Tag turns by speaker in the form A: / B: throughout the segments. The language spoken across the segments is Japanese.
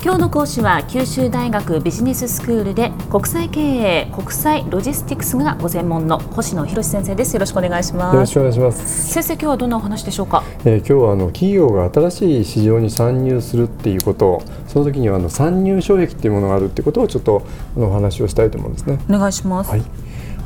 A: 今日の講師は九州大学ビジネススクールで国際経営国際ロジスティクスがご専門の星野博先生です。よろしくお願いします。
B: よろしくお願いします。
A: 先生今日はどんなお話でしょうか、
B: えー、今日はあの企業が新しい市場に参入するっていうことその時にはあの参入障壁っていうものがあるっていうことをちょっとお話をしたいと思うんですね。
A: お願いします、
B: はい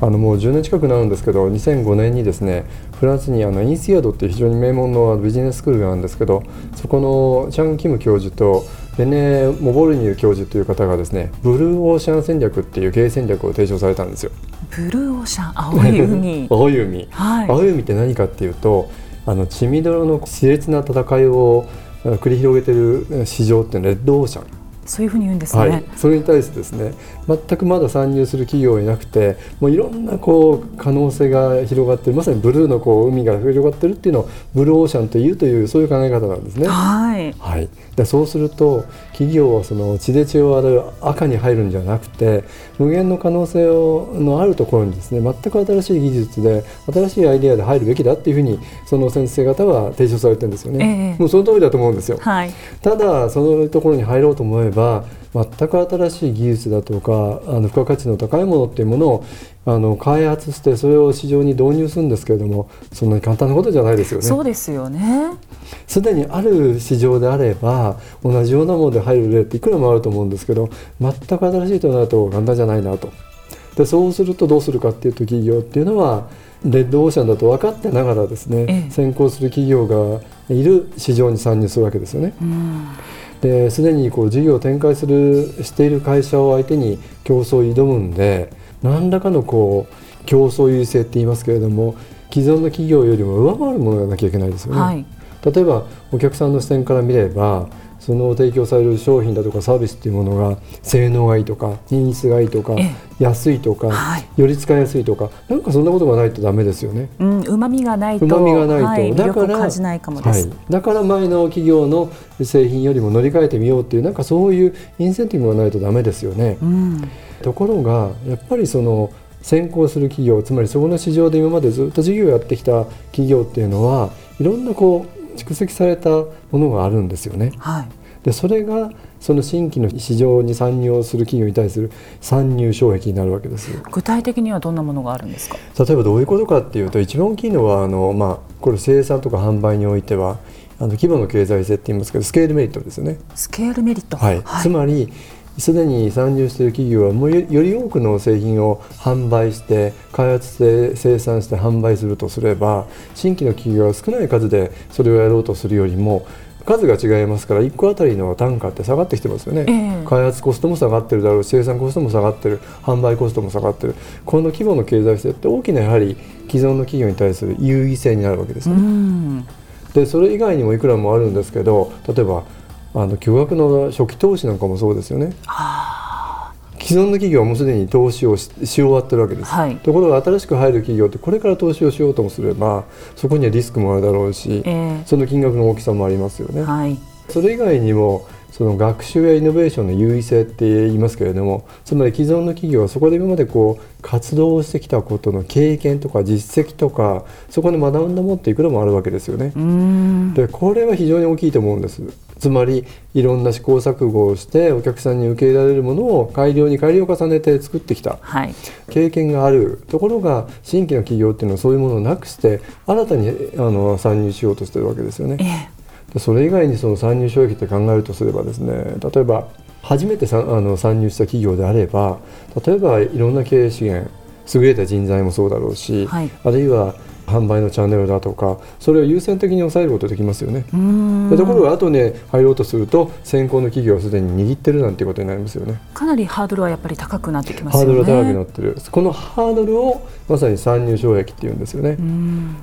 B: あのもう10年近くなるんですけど2005年にですねフランスにあのインスィアドっていう非常に名門のビジネススクールがあるんですけどそこのチャン・キム教授とレネ・モボルニュ教授という方がですねブルーオーシャン戦略っていう経営戦略を提唱されたんですよ。
A: ブルーオーシャン青い海。
B: 青い海、はい、青い海って何かっていうとあの血みどろの熾烈な戦いを繰り広げている市場ってレッドオーシャン
A: そういうふうに言うんですね、
B: はい、それに対してですね全くまだ参入する企業いなくてもういろんなこう可能性が広がってまさにブルーのこう海が広がってるっていうのをブルーオーシャンというというそういう考え方なんですね。
A: はい、
B: はい、でそうすると企業はその血で血を洗う赤に入るんじゃなくて無限の可能性のあるところにですね全く新しい技術で新しいアイデアで入るべきだっていうふうにその先生方は提唱されてるんですよね。えー、もうその通りだと思うんですよ。
A: はい、
B: ただそのところに入ろうと思えば全く新しい技術だとかあの付加価値の高いものっていうものをあの開発してそれを市場に導入するんですけれどもそんなに簡単なことじゃないですよね。
A: そうですよね
B: すでにある市場であれば同じようなもので入る例っていくらもあると思うんですけど全く新しいとなると簡単じゃないなと。でそうするとどうするかっていうと企業っていうのはレッドオーシャンだと分かってながらですね、ええ、先行する企業がいる市場に参入するわけですよね。
A: うん
B: ですでにこう事業を展開するしている会社を相手に競争を挑むんで何らかのこう競争優位性って言いますけれども既存の企業よりも上回るものがなきゃいけないですよね。はい、例えばお客さんの視点から見ればその提供される商品だとかサービスっていうものが性能がいいとか品質がいいとか安いとか、はい、より使いやすいとかなんかそんなことがないとダメですよね。
A: うま、みがないと
B: 旨味がないと、はい、
A: だから感じないかもはい、
B: だから前の企業の製品よりも乗り換えてみようっていうなんかそういうインセンティブがないとダメですよね。
A: うん、
B: ところがやっぱりその先行する企業つまりそこの市場で今までずっと事業をやってきた企業っていうのはいろんなこう蓄積されたものがあるんですよね。
A: はい。
B: でそれがその新規の市場に参入する企業に対する参入障壁になるわけです。
A: 具体的にはどんなものがあるんですか？
B: 例えばどういうことかっていうと一番大きいのはあの、まあ、これ生産とか販売においてはあの規模の経済性って言いますけどスケールメリットですよね。
A: スケールメリット、
B: はい、はい、つまりすでに参入している企業はもうより多くの製品を販売して開発して生産して販売するとすれば新規の企業は少ない数でそれをやろうとするよりも数が違いますから1個あたりの単価って下がってきてますよね、えー、開発コストも下がってるだろう生産コストも下がってる販売コストも下がってるこの規模の経済性って大きなやはり既存の企業に対する優位性になるわけですね。でそれ以外にもいくらもあるんですけど例えばあの巨額の初期投資なんかもそうですよね。既存の企業はもうすでに投資をし終わってるわけです、はい、ところが新しく入る企業ってこれから投資をしようともすればそこにはリスクもあるだろうし、えー、その金額の大きさもありますよね。
A: はい、
B: それ以外にもその学習やイノベーションの優位性って言いますけれどもつまり既存の企業はそこで今までこう活動をしてきたことの経験とか実績とかそこで学んだものっていくらもあるわけですよね。でこれは非常に大きいと思うんです。つまりいろんな試行錯誤をしてお客さんに受け入れられるものを改良に改良を重ねて作ってきた、
A: はい、
B: 経験があるところが新規の企業っていうのはそういうものをなくして新たにあの参入しようとしてるわけですよね。
A: え
B: でそれ以外にその参入障壁って考えるとすればですね例えば初めてさあの参入した企業であれば例えばいろんな経営資源優れた人材もそうだろうし、はい、あるいは販売のチャンネルだとかそれを優先的に抑えることできますよね。ところが後ね入ろうとすると先行の企業はすでに握ってるなんていうことになりますよね。
A: かなりハードルはやっぱり高くなってきます
B: よね。ハードルは高くなってる。このハードルをまさに参入障壁っていうんですよね。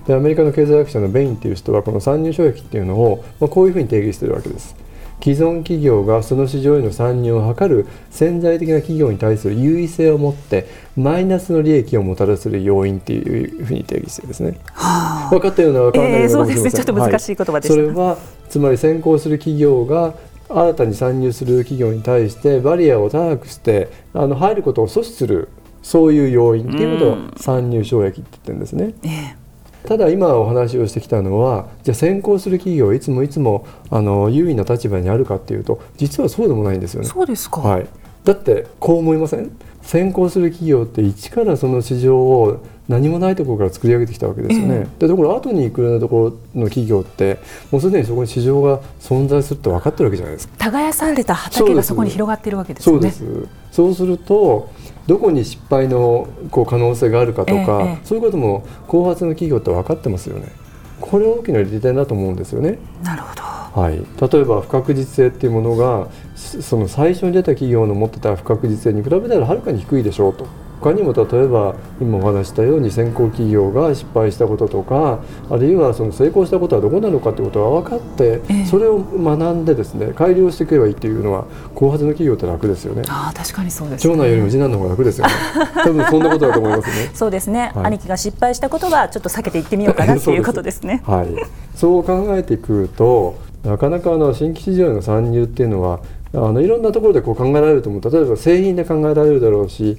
B: でアメリカの経済学者のベインっていう人はこの参入障壁っていうのを、まあ、こういうふうに定義してるわけです既存企業がその市場への参入を図る潜在的な企業に対する優位性を持ってマイナスの利益をもたらする要因っていうふうに定義してですね、
A: は
B: あ、分かったような分からないような、えー、
A: そうですね。ちょっと難しい言葉でした、
B: はい、それはつまり先行する企業が新たに参入する企業に対してバリアを高くしてあの入ることを阻止するそういう要因っていうことを参入障壁って言ってるんですね。
A: えー
B: ただ今お話をしてきたのはじゃあ先行する企業はいつもいつもあの優位な立場にあるかっていうと実はそうでもないんですよね。
A: そうですか、
B: はい、だってこう思いません？先行する企業って一からその市場を何もないところから作り上げてきたわけですよね。でところ後に行くようなところの企業ってもうすでにそこに市場が存在するって分かってるわけじゃないですか。
A: 耕された畑がそこに広がっているわけですよね。
B: そうですそうするとどこに失敗のこう可能性があるかとか、ええ、そういうことも後発の企業って分かってますよね。これ大きな利点だと思うんですよね。
A: なるほど。
B: はい、例えば不確実性っていうものがその最初に出た企業の持ってた不確実性に比べたらはるかに低いでしょうと。他にも例えば今お話したように先行企業が失敗したこととかあるいはその成功したことはどこなのかということが分かって、えそれを学んでですね改良していけばいいっていうのは後発の企業って楽ですよね。
A: あ確かにそうです、
B: ね、長男よりも次男の方が楽ですよね。多分そんなことだと思いますね。
A: そうですね、はい、兄貴が失敗したことはちょっと避けていってみようかなっていうことですね。
B: はい、そう考えていくとなかなかあの新規市場への参入っていうのはあのいろんなところでこう考えられると思う。例えば製品で考えられるだろうし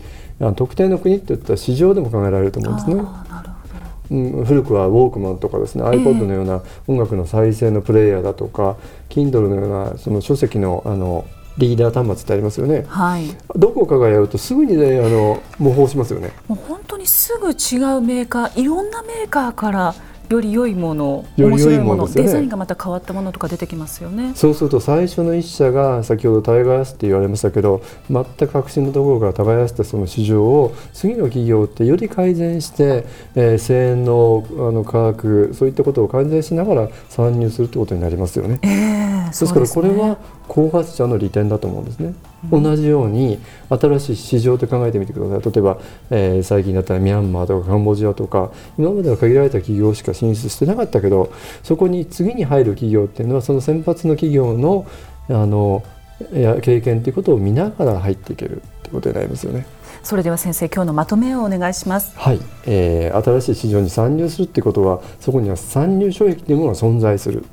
B: 特定の国っていったら市場でも考えられると思うんですね。うん、古くはウォークマンとかですね、えー、iPod のような音楽の再生のプレイヤーだとか Kindle のようなその書籍のあのリーダー端末ってありますよね、
A: はい、
B: どこかがやるとすぐにねあの模倣しますよね。
A: もう本当にすぐ違うメーカーいろんなメーカーからより良いもの面白いもの、ね、デザインがまた変わったものとか出てきますよね
B: そうすると最初の一社が先ほど耕すって言われましたけど全く革新のところから耕してその市場を次の企業ってより改善して、えー、声援のあの価格そういったことを改善しながら参入するってことになりますよね。
A: えー、
B: ですからこれは後発者の利点だと思うんですね。同じように新しい市場って考えてみてください例えば、えー、最近だったらミャンマーとかカンボジアとか今までは限られた企業しか進出してなかったけどそこに次に入る企業っていうのはその先発の企業のあの経験ということを見ながら入っていけるということになりますよね。
A: それでは先生今日のまとめをお願いします。
B: はい、えー、新しい市場に参入するってことはそこには参入障壁というものが存在する。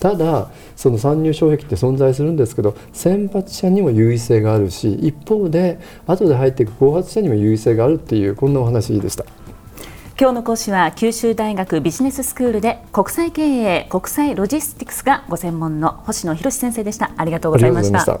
B: ただその参入障壁って存在するんですけど先発者にも優位性があるし一方で後で入っていく後発者にも優位性があるっていうこんなお話でした。
A: 今日の講師は九州大学ビジネススクールで国際経営国際ロジスティクスがご専門の星野博先生でした。ありがとうございました